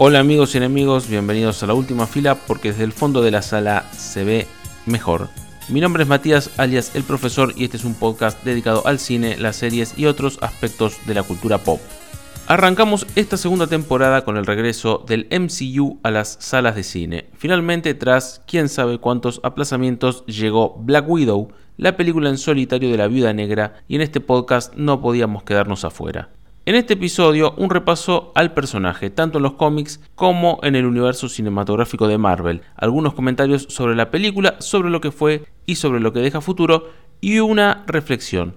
Hola amigos y enemigos, bienvenidos a la última fila porque desde el fondo de la sala se ve mejor. Mi nombre es Matías, alias el profesor, y este es un podcast dedicado al cine, las series y otros aspectos de la cultura pop. Arrancamos esta segunda temporada con el regreso del MCU a las salas de cine. Finalmente, tras quién sabe cuántos aplazamientos, llegó Black Widow, la película en solitario de la Viuda Negra, y en este podcast no podíamos quedarnos afuera. En este episodio, un repaso al personaje, tanto en los cómics como en el universo cinematográfico de Marvel, algunos comentarios sobre la película, sobre lo que fue y sobre lo que deja futuro, y una reflexión.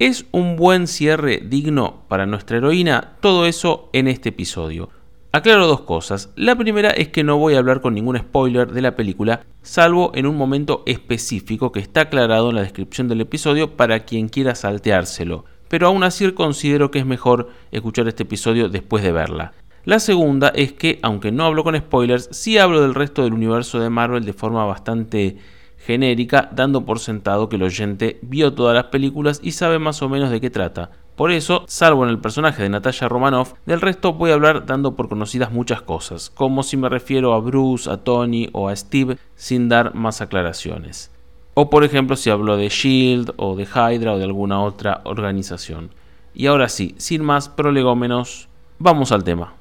¿Es un buen cierre digno para nuestra heroína? Todo eso en este episodio. Aclaro dos cosas. La primera es que no voy a hablar con ningún spoiler de la película, salvo en un momento específico que está aclarado en la descripción del episodio para quien quiera salteárselo. Pero aún así considero que es mejor escuchar este episodio después de verla. La segunda es que, aunque no hablo con spoilers, sí hablo del resto del universo de Marvel de forma bastante genérica, dando por sentado que el oyente vio todas las películas y sabe más o menos de qué trata. Por eso, salvo en el personaje de Natasha Romanoff, del resto voy a hablar dando por conocidas muchas cosas, como si me refiero a Bruce, a Tony o a Steve, sin dar más aclaraciones. O por ejemplo si hablo de Shield o de Hydra o de alguna otra organización. Y ahora sí, sin más prolegómenos, vamos al tema.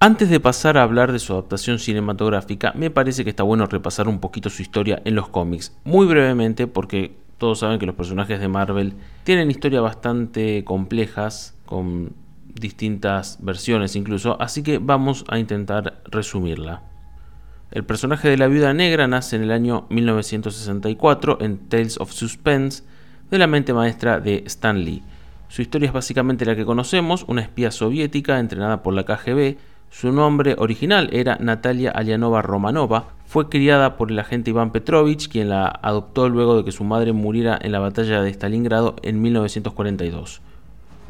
Antes de pasar a hablar de su adaptación cinematográfica, me parece que está bueno repasar un poquito su historia en los cómics, muy brevemente porque todos saben que los personajes de Marvel tienen historias bastante complejas, con distintas versiones incluso, así que vamos a intentar resumirla. El personaje de la viuda negra nace en el año 1964 en Tales of Suspense de la mente maestra de Stan Lee. Su historia es básicamente la que conocemos, una espía soviética entrenada por la KGB su nombre original era Natalia Alianova Romanova. Fue criada por el agente Iván Petrovich, quien la adoptó luego de que su madre muriera en la batalla de Stalingrado en 1942.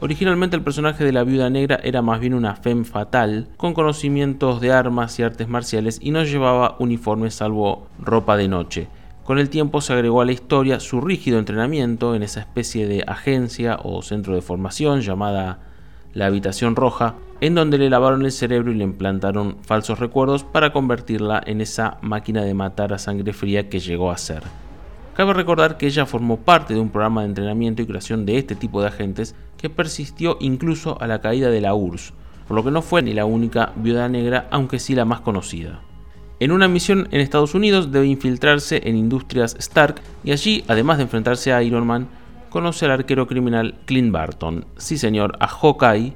Originalmente el personaje de la viuda negra era más bien una femme fatal, con conocimientos de armas y artes marciales y no llevaba uniforme salvo ropa de noche. Con el tiempo se agregó a la historia su rígido entrenamiento en esa especie de agencia o centro de formación llamada la Habitación Roja, en donde le lavaron el cerebro y le implantaron falsos recuerdos para convertirla en esa máquina de matar a sangre fría que llegó a ser. Cabe recordar que ella formó parte de un programa de entrenamiento y creación de este tipo de agentes que persistió incluso a la caída de la URSS, por lo que no fue ni la única viuda negra, aunque sí la más conocida. En una misión en Estados Unidos debe infiltrarse en Industrias Stark y allí, además de enfrentarse a Iron Man, conoce al arquero criminal Clint Barton, sí señor, a Hawkeye,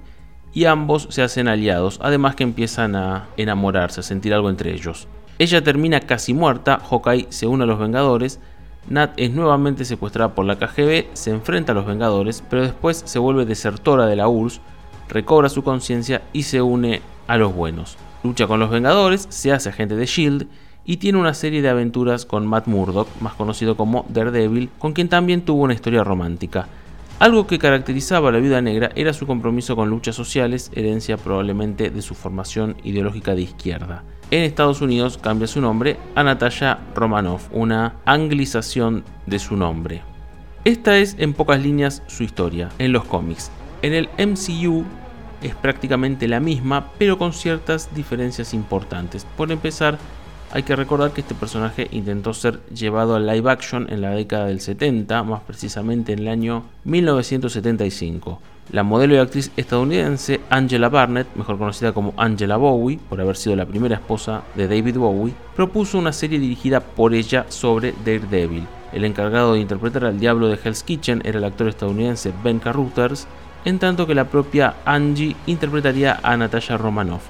y ambos se hacen aliados, además que empiezan a enamorarse, a sentir algo entre ellos. Ella termina casi muerta, Hawkeye se une a los Vengadores, Nat es nuevamente secuestrada por la KGB, se enfrenta a los Vengadores, pero después se vuelve desertora de la URSS, recobra su conciencia y se une a los buenos. Lucha con los Vengadores, se hace agente de SHIELD y tiene una serie de aventuras con Matt Murdock, más conocido como Daredevil, con quien también tuvo una historia romántica. Algo que caracterizaba a la Viuda Negra era su compromiso con luchas sociales, herencia probablemente de su formación ideológica de izquierda. En Estados Unidos cambia su nombre a Natasha Romanoff, una anglización de su nombre. Esta es en pocas líneas su historia en los cómics. En el MCU es prácticamente la misma, pero con ciertas diferencias importantes. Por empezar, hay que recordar que este personaje intentó ser llevado a live action en la década del 70, más precisamente en el año 1975. La modelo y actriz estadounidense Angela Barnett, mejor conocida como Angela Bowie, por haber sido la primera esposa de David Bowie, propuso una serie dirigida por ella sobre Daredevil. El encargado de interpretar al diablo de Hell's Kitchen era el actor estadounidense Ben Carruthers, en tanto que la propia Angie interpretaría a Natasha Romanoff.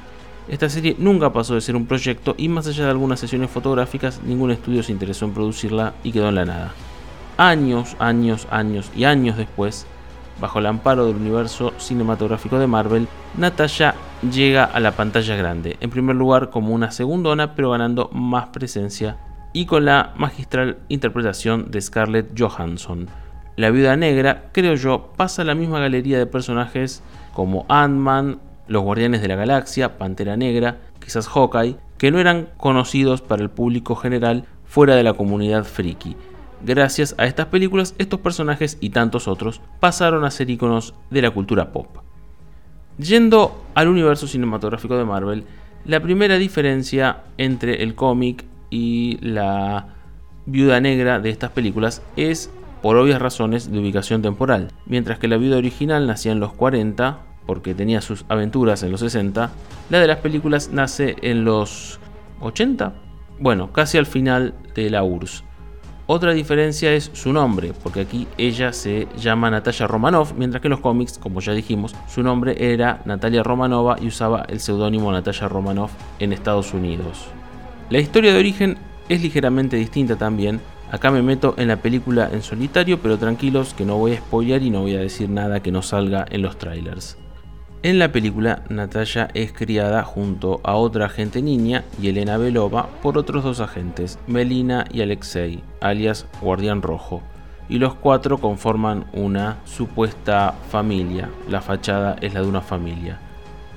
Esta serie nunca pasó de ser un proyecto y más allá de algunas sesiones fotográficas, ningún estudio se interesó en producirla y quedó en la nada. Años, años, años y años después, bajo el amparo del universo cinematográfico de Marvel, Natasha llega a la pantalla grande, en primer lugar como una segundona, pero ganando más presencia y con la magistral interpretación de Scarlett Johansson. La Viuda Negra, creo yo, pasa a la misma galería de personajes como Ant-Man, los Guardianes de la Galaxia, Pantera Negra, quizás Hawkeye, que no eran conocidos para el público general fuera de la comunidad friki. Gracias a estas películas, estos personajes y tantos otros pasaron a ser iconos de la cultura pop. Yendo al universo cinematográfico de Marvel, la primera diferencia entre el cómic y la viuda negra de estas películas es por obvias razones de ubicación temporal. Mientras que la viuda original nacía en los 40, porque tenía sus aventuras en los 60, la de las películas nace en los 80, bueno, casi al final de la URSS. Otra diferencia es su nombre, porque aquí ella se llama Natalia Romanoff, mientras que en los cómics, como ya dijimos, su nombre era Natalia Romanova y usaba el seudónimo Natalia Romanoff en Estados Unidos. La historia de origen es ligeramente distinta también. Acá me meto en la película en solitario, pero tranquilos que no voy a spoilear y no voy a decir nada que no salga en los trailers. En la película, Natalia es criada junto a otra agente niña y Elena Belova por otros dos agentes, Melina y Alexei, alias Guardián Rojo, y los cuatro conforman una supuesta familia. La fachada es la de una familia.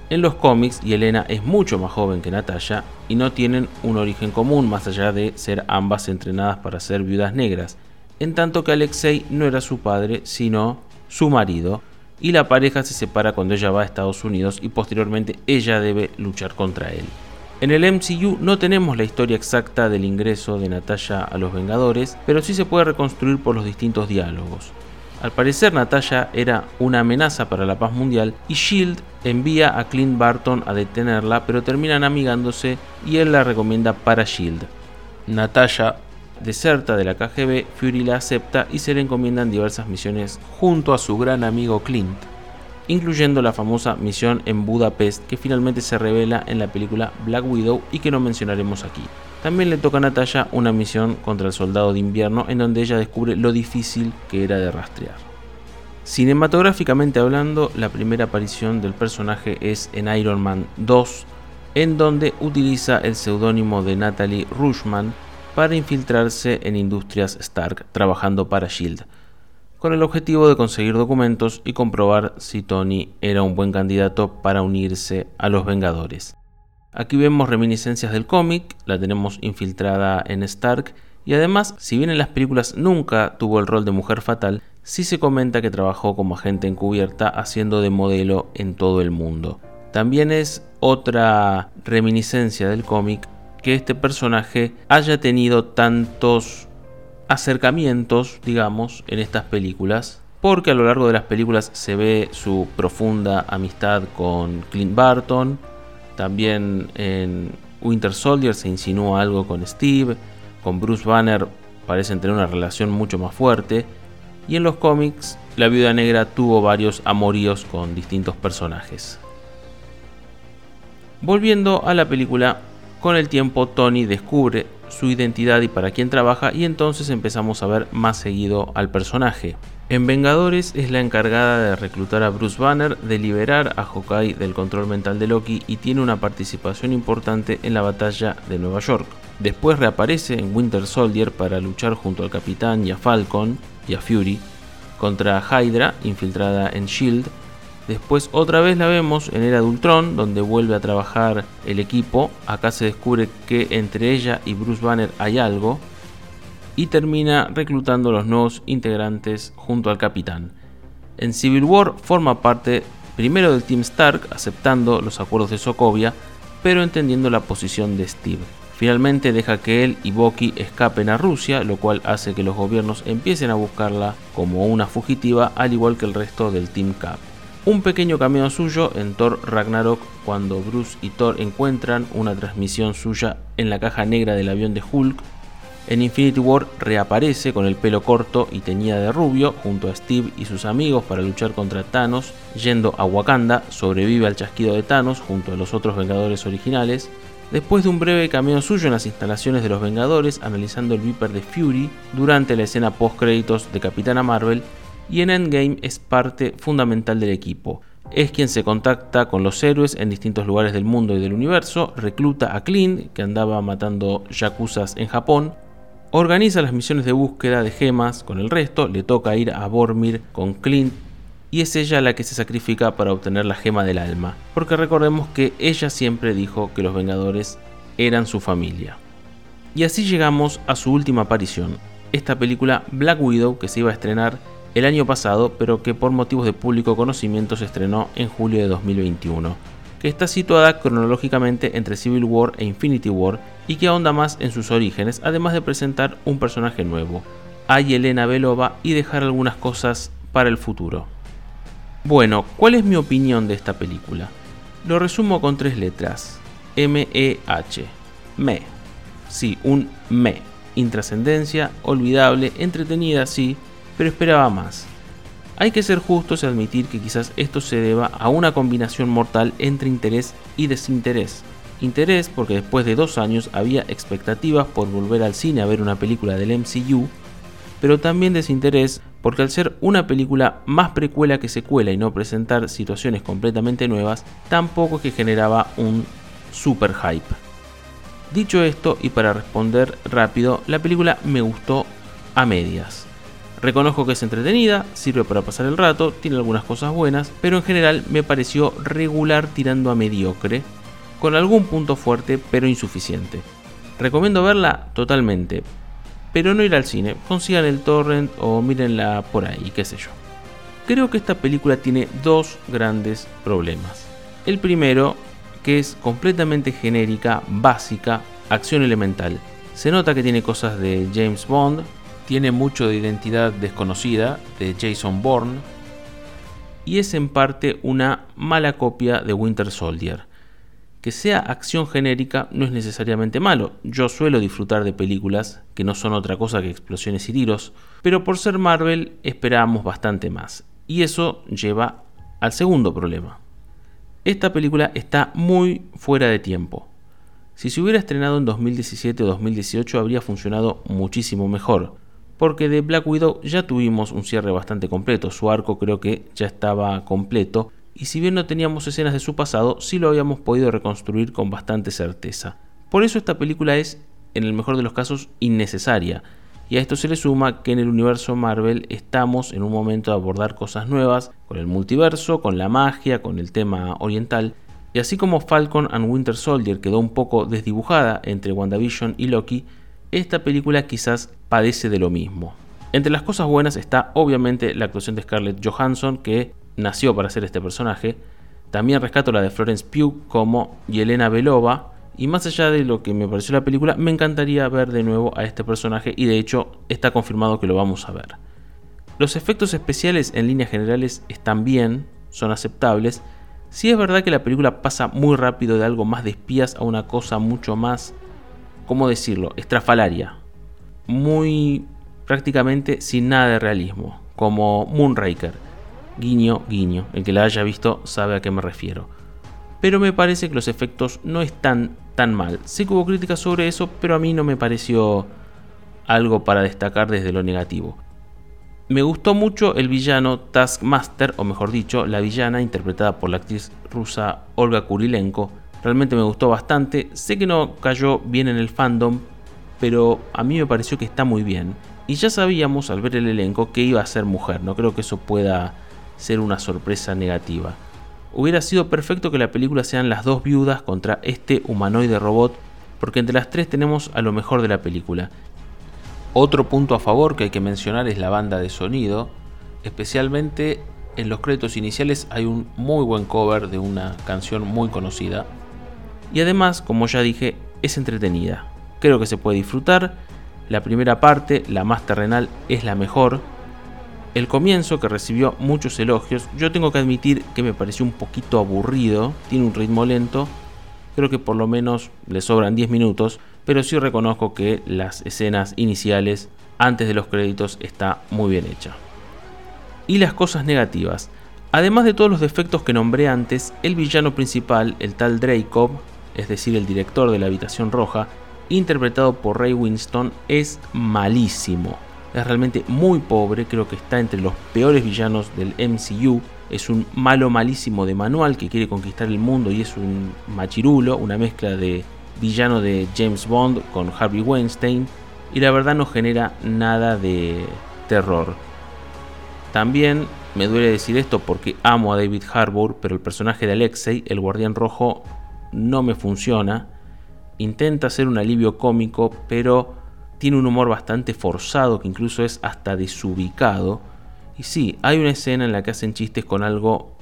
En los cómics, Yelena es mucho más joven que Natalia y no tienen un origen común más allá de ser ambas entrenadas para ser viudas negras, en tanto que Alexei no era su padre, sino su marido, y la pareja se separa cuando ella va a Estados Unidos y posteriormente ella debe luchar contra él. En el MCU no tenemos la historia exacta del ingreso de Natalia a los Vengadores, pero sí se puede reconstruir por los distintos diálogos. Al parecer Natalia era una amenaza para la paz mundial y Shield envía a Clint Barton a detenerla, pero terminan amigándose y él la recomienda para Shield. Natalia deserta de la KGB, Fury la acepta y se le encomiendan diversas misiones junto a su gran amigo Clint, incluyendo la famosa misión en Budapest que finalmente se revela en la película Black Widow y que no mencionaremos aquí. También le toca a Natalia una misión contra el soldado de invierno en donde ella descubre lo difícil que era de rastrear. Cinematográficamente hablando, la primera aparición del personaje es en Iron Man 2, en donde utiliza el seudónimo de Natalie Rushman para infiltrarse en Industrias Stark trabajando para Shield, con el objetivo de conseguir documentos y comprobar si Tony era un buen candidato para unirse a los Vengadores. Aquí vemos reminiscencias del cómic, la tenemos infiltrada en Stark y además, si bien en las películas nunca tuvo el rol de mujer fatal, sí se comenta que trabajó como agente encubierta haciendo de modelo en todo el mundo. También es otra reminiscencia del cómic que este personaje haya tenido tantos acercamientos, digamos, en estas películas, porque a lo largo de las películas se ve su profunda amistad con Clint Barton, también en Winter Soldier se insinúa algo con Steve, con Bruce Banner parecen tener una relación mucho más fuerte, y en los cómics la Viuda Negra tuvo varios amoríos con distintos personajes. Volviendo a la película, con el tiempo Tony descubre su identidad y para quién trabaja y entonces empezamos a ver más seguido al personaje. En Vengadores es la encargada de reclutar a Bruce Banner, de liberar a Hawkeye del control mental de Loki y tiene una participación importante en la batalla de Nueva York. Después reaparece en Winter Soldier para luchar junto al Capitán y a Falcon y a Fury contra Hydra infiltrada en Shield Después otra vez la vemos en el Adultron, donde vuelve a trabajar el equipo. Acá se descubre que entre ella y Bruce Banner hay algo. Y termina reclutando a los nuevos integrantes junto al capitán. En Civil War forma parte primero del Team Stark, aceptando los acuerdos de Sokovia, pero entendiendo la posición de Steve. Finalmente deja que él y Bucky escapen a Rusia, lo cual hace que los gobiernos empiecen a buscarla como una fugitiva, al igual que el resto del Team Cap un pequeño cameo suyo en Thor Ragnarok cuando Bruce y Thor encuentran una transmisión suya en la caja negra del avión de Hulk. En Infinity War reaparece con el pelo corto y teñida de rubio junto a Steve y sus amigos para luchar contra Thanos, yendo a Wakanda, sobrevive al chasquido de Thanos junto a los otros Vengadores originales. Después de un breve cameo suyo en las instalaciones de los Vengadores, analizando el Viper de Fury durante la escena post créditos de Capitana Marvel, y en Endgame es parte fundamental del equipo. Es quien se contacta con los héroes en distintos lugares del mundo y del universo, recluta a Clint, que andaba matando yakuzas en Japón, organiza las misiones de búsqueda de gemas con el resto, le toca ir a Bormir con Clint y es ella la que se sacrifica para obtener la gema del alma, porque recordemos que ella siempre dijo que los Vengadores eran su familia. Y así llegamos a su última aparición, esta película Black Widow que se iba a estrenar el año pasado, pero que por motivos de público conocimiento se estrenó en julio de 2021, que está situada cronológicamente entre Civil War e Infinity War y que ahonda más en sus orígenes, además de presentar un personaje nuevo, a Yelena Belova, y dejar algunas cosas para el futuro. Bueno, ¿cuál es mi opinión de esta película? Lo resumo con tres letras. M-E-H. Me. Sí, un me. Intrascendencia, olvidable, entretenida, sí, pero esperaba más. Hay que ser justos y admitir que quizás esto se deba a una combinación mortal entre interés y desinterés. Interés porque después de dos años había expectativas por volver al cine a ver una película del MCU, pero también desinterés porque al ser una película más precuela que secuela y no presentar situaciones completamente nuevas, tampoco es que generaba un super hype. Dicho esto, y para responder rápido, la película me gustó a medias. Reconozco que es entretenida, sirve para pasar el rato, tiene algunas cosas buenas, pero en general me pareció regular tirando a mediocre, con algún punto fuerte pero insuficiente. Recomiendo verla totalmente, pero no ir al cine, consigan el torrent o mírenla por ahí, qué sé yo. Creo que esta película tiene dos grandes problemas. El primero, que es completamente genérica, básica, acción elemental. Se nota que tiene cosas de James Bond, tiene mucho de identidad desconocida de Jason Bourne y es en parte una mala copia de Winter Soldier. Que sea acción genérica no es necesariamente malo. Yo suelo disfrutar de películas que no son otra cosa que explosiones y tiros, pero por ser Marvel esperábamos bastante más. Y eso lleva al segundo problema. Esta película está muy fuera de tiempo. Si se hubiera estrenado en 2017 o 2018 habría funcionado muchísimo mejor, porque de Black Widow ya tuvimos un cierre bastante completo, su arco creo que ya estaba completo y si bien no teníamos escenas de su pasado, sí lo habíamos podido reconstruir con bastante certeza. Por eso esta película es, en el mejor de los casos, innecesaria. Y a esto se le suma que en el universo Marvel estamos en un momento de abordar cosas nuevas, con el multiverso, con la magia, con el tema oriental. Y así como Falcon and Winter Soldier quedó un poco desdibujada entre WandaVision y Loki, esta película quizás padece de lo mismo. Entre las cosas buenas está obviamente la actuación de Scarlett Johansson, que nació para ser este personaje. También rescato la de Florence Pugh como Yelena Belova. Y más allá de lo que me pareció la película, me encantaría ver de nuevo a este personaje y de hecho está confirmado que lo vamos a ver. Los efectos especiales en líneas generales están bien, son aceptables. Si es verdad que la película pasa muy rápido de algo más de espías a una cosa mucho más, ¿cómo decirlo?, estrafalaria. Muy prácticamente sin nada de realismo, como Moonraker Guiño, guiño. El que la haya visto sabe a qué me refiero. Pero me parece que los efectos no están tan mal. Sé que hubo críticas sobre eso, pero a mí no me pareció algo para destacar desde lo negativo. Me gustó mucho el villano Taskmaster, o mejor dicho, la villana interpretada por la actriz rusa Olga Kurilenko. Realmente me gustó bastante. Sé que no cayó bien en el fandom, pero a mí me pareció que está muy bien. Y ya sabíamos al ver el elenco que iba a ser mujer. No creo que eso pueda ser una sorpresa negativa. Hubiera sido perfecto que la película sean las dos viudas contra este humanoide robot, porque entre las tres tenemos a lo mejor de la película. Otro punto a favor que hay que mencionar es la banda de sonido, especialmente en los créditos iniciales hay un muy buen cover de una canción muy conocida. Y además, como ya dije, es entretenida. Creo que se puede disfrutar. La primera parte, la más terrenal, es la mejor, el comienzo, que recibió muchos elogios, yo tengo que admitir que me pareció un poquito aburrido, tiene un ritmo lento, creo que por lo menos le sobran 10 minutos, pero sí reconozco que las escenas iniciales antes de los créditos está muy bien hecha. Y las cosas negativas. Además de todos los defectos que nombré antes, el villano principal, el tal Dracov, es decir, el director de la habitación roja, interpretado por Ray Winston, es malísimo es realmente muy pobre, creo que está entre los peores villanos del MCU. Es un malo malísimo de manual que quiere conquistar el mundo y es un machirulo, una mezcla de villano de James Bond con Harvey Weinstein y la verdad no genera nada de terror. También me duele decir esto porque amo a David Harbour, pero el personaje de Alexei, el guardián rojo, no me funciona. Intenta ser un alivio cómico, pero tiene un humor bastante forzado que incluso es hasta desubicado. Y sí, hay una escena en la que hacen chistes con algo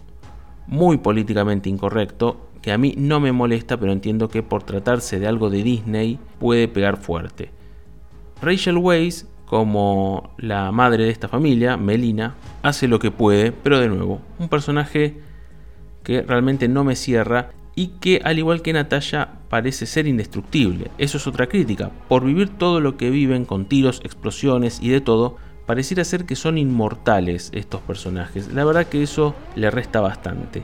muy políticamente incorrecto que a mí no me molesta, pero entiendo que por tratarse de algo de Disney puede pegar fuerte. Rachel Weisz, como la madre de esta familia, Melina, hace lo que puede, pero de nuevo, un personaje que realmente no me cierra y que al igual que Natalia parece ser indestructible. Eso es otra crítica. Por vivir todo lo que viven con tiros, explosiones y de todo, pareciera ser que son inmortales estos personajes. La verdad que eso le resta bastante.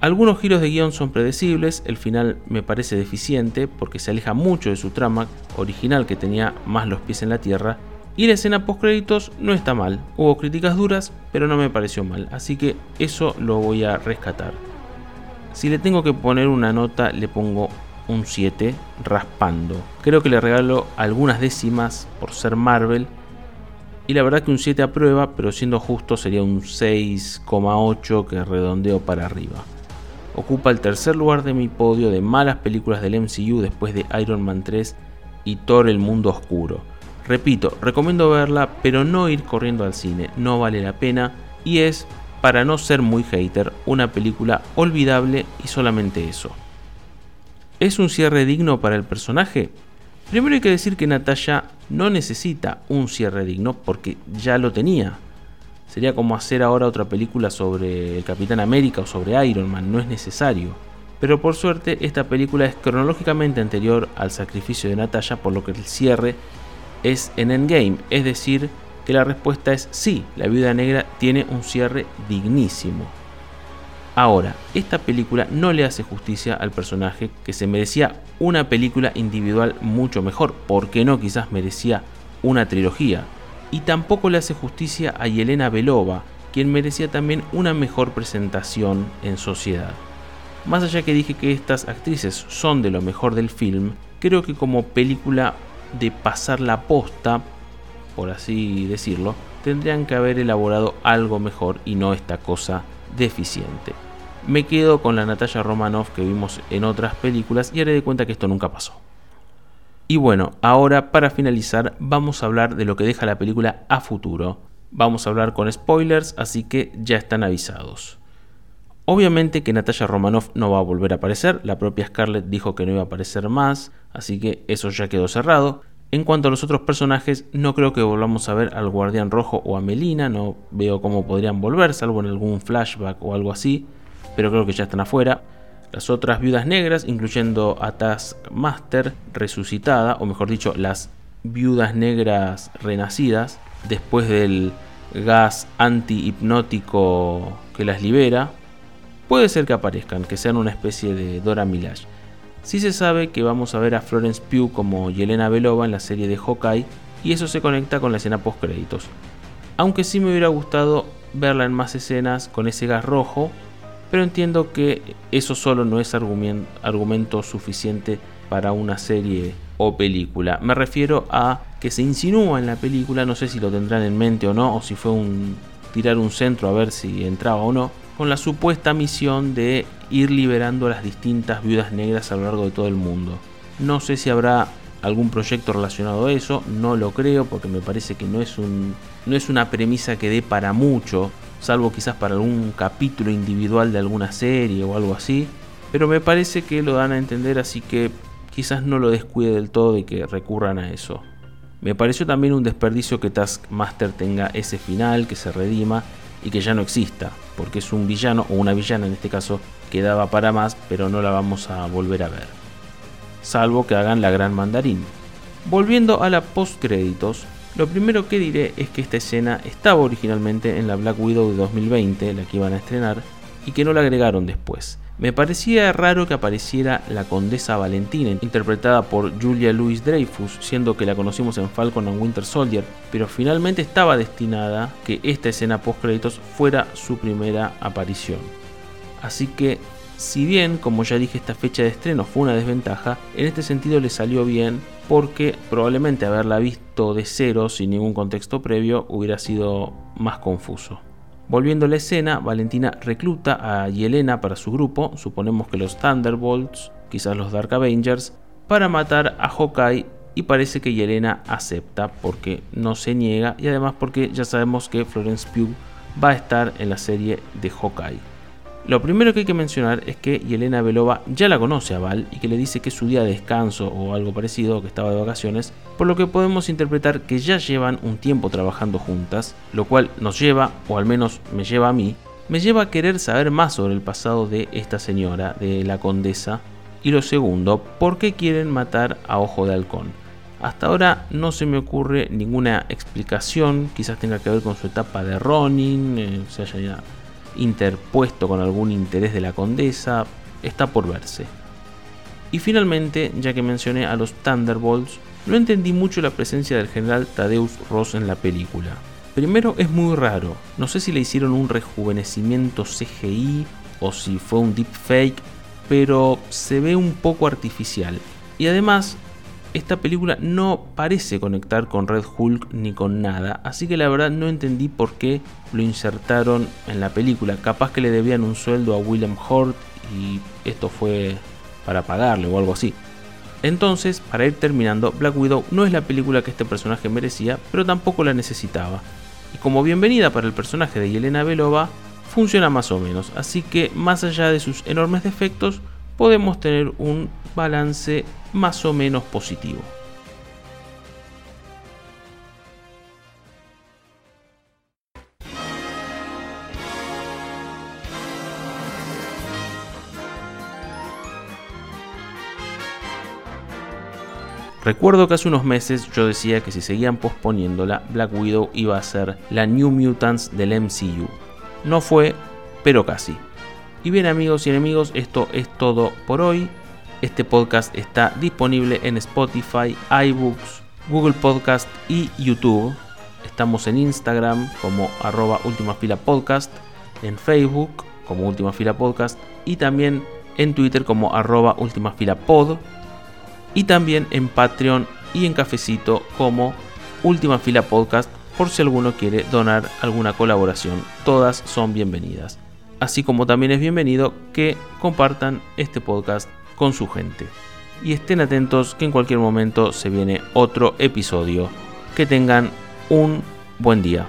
Algunos giros de guion son predecibles, el final me parece deficiente porque se aleja mucho de su trama original que tenía más los pies en la tierra y la escena post créditos no está mal. Hubo críticas duras, pero no me pareció mal, así que eso lo voy a rescatar. Si le tengo que poner una nota, le pongo un 7 raspando. Creo que le regalo algunas décimas por ser Marvel. Y la verdad que un 7 a prueba, pero siendo justo sería un 6,8 que redondeo para arriba ocupa el tercer lugar de mi podio de malas películas del MCU después de Iron Man 3 y Thor el Mundo Oscuro. Repito, recomiendo verla, pero no ir corriendo al cine, no vale la pena y es, para no ser muy hater, una película olvidable y solamente eso. ¿Es un cierre digno para el personaje? Primero hay que decir que Natasha no necesita un cierre digno porque ya lo tenía. Sería como hacer ahora otra película sobre el Capitán América o sobre Iron Man, no es necesario. Pero por suerte esta película es cronológicamente anterior al sacrificio de Natasha, por lo que el cierre es en Endgame, es decir, que la respuesta es sí, la viuda negra tiene un cierre dignísimo. Ahora, esta película no le hace justicia al personaje que se merecía una película individual mucho mejor, porque no quizás merecía una trilogía, y tampoco le hace justicia a Yelena Belova, quien merecía también una mejor presentación en sociedad. Más allá que dije que estas actrices son de lo mejor del film, creo que como película de pasar la posta, por así decirlo, tendrían que haber elaborado algo mejor y no esta cosa deficiente. Me quedo con la Natalia Romanoff que vimos en otras películas y haré de cuenta que esto nunca pasó. Y bueno, ahora para finalizar vamos a hablar de lo que deja la película a futuro. Vamos a hablar con spoilers, así que ya están avisados. Obviamente que Natalia Romanoff no va a volver a aparecer, la propia Scarlett dijo que no iba a aparecer más, así que eso ya quedó cerrado. En cuanto a los otros personajes, no creo que volvamos a ver al Guardián Rojo o a Melina, no veo cómo podrían volver, salvo en algún flashback o algo así, pero creo que ya están afuera. Las otras viudas negras, incluyendo a Taskmaster resucitada, o mejor dicho, las viudas negras renacidas, después del gas anti-hipnótico que las libera, puede ser que aparezcan, que sean una especie de Dora Milaje. Sí se sabe que vamos a ver a Florence Pugh como Yelena Belova en la serie de Hawkeye, y eso se conecta con la escena post créditos. Aunque sí me hubiera gustado verla en más escenas con ese gas rojo pero entiendo que eso solo no es argumento suficiente para una serie o película. Me refiero a que se insinúa en la película, no sé si lo tendrán en mente o no, o si fue tirar un centro a ver si entraba o no, con la supuesta misión de ir liberando a las distintas viudas negras a lo largo de todo el mundo. No sé si habrá algún proyecto relacionado a eso, no lo creo porque me parece que no es, un, no es una premisa que dé para mucho salvo quizás para algún capítulo individual de alguna serie o algo así, pero me parece que lo dan a entender así que quizás no lo descuide del todo y que recurran a eso. Me pareció también un desperdicio que Taskmaster tenga ese final, que se redima y que ya no exista, porque es un villano o una villana en este caso que daba para más, pero no la vamos a volver a ver. Salvo que hagan la gran mandarín. Volviendo a la post créditos, lo primero que diré es que esta escena estaba originalmente en la Black Widow de 2020, la que iban a estrenar, y que no la agregaron después. Me parecía raro que apareciera la condesa Valentina, interpretada por Julia Louis Dreyfus, siendo que la conocimos en Falcon and Winter Soldier, pero finalmente estaba destinada que esta escena post créditos fuera su primera aparición. Así que, si bien, como ya dije, esta fecha de estreno fue una desventaja, en este sentido le salió bien porque probablemente haberla visto de cero sin ningún contexto previo hubiera sido más confuso. Volviendo a la escena, Valentina recluta a Yelena para su grupo, suponemos que los Thunderbolts, quizás los Dark Avengers, para matar a Hawkeye y parece que Yelena acepta porque no se niega y además porque ya sabemos que Florence Pugh va a estar en la serie de Hawkeye. Lo primero que hay que mencionar es que Yelena Belova ya la conoce a Val y que le dice que es su día de descanso o algo parecido, que estaba de vacaciones, por lo que podemos interpretar que ya llevan un tiempo trabajando juntas, lo cual nos lleva, o al menos me lleva a mí, me lleva a querer saber más sobre el pasado de esta señora, de la condesa, y lo segundo, ¿por qué quieren matar a Ojo de Halcón? Hasta ahora no se me ocurre ninguna explicación, quizás tenga que ver con su etapa de Ronin, eh, se haya interpuesto con algún interés de la condesa, está por verse. Y finalmente, ya que mencioné a los Thunderbolts, no entendí mucho la presencia del general Tadeus Ross en la película. Primero es muy raro, no sé si le hicieron un rejuvenecimiento CGI o si fue un deepfake, pero se ve un poco artificial. Y además esta película no parece conectar con Red Hulk ni con nada, así que la verdad no entendí por qué lo insertaron en la película. Capaz que le debían un sueldo a William Hurt y esto fue para pagarle o algo así. Entonces, para ir terminando, Black Widow no es la película que este personaje merecía, pero tampoco la necesitaba. Y como bienvenida para el personaje de Yelena Belova, funciona más o menos, así que más allá de sus enormes defectos, podemos tener un balance más o menos positivo. Recuerdo que hace unos meses yo decía que si seguían posponiéndola, Black Widow iba a ser la New Mutants del MCU. No fue, pero casi. Y bien amigos y enemigos, esto es todo por hoy. Este podcast está disponible en Spotify, iBooks, Google Podcast y YouTube. Estamos en Instagram como arroba Última Fila Podcast, en Facebook como Última Fila Podcast y también en Twitter como arroba Última Fila Pod y también en Patreon y en Cafecito como Última Fila Podcast por si alguno quiere donar alguna colaboración. Todas son bienvenidas. Así como también es bienvenido que compartan este podcast con su gente. Y estén atentos que en cualquier momento se viene otro episodio. Que tengan un buen día.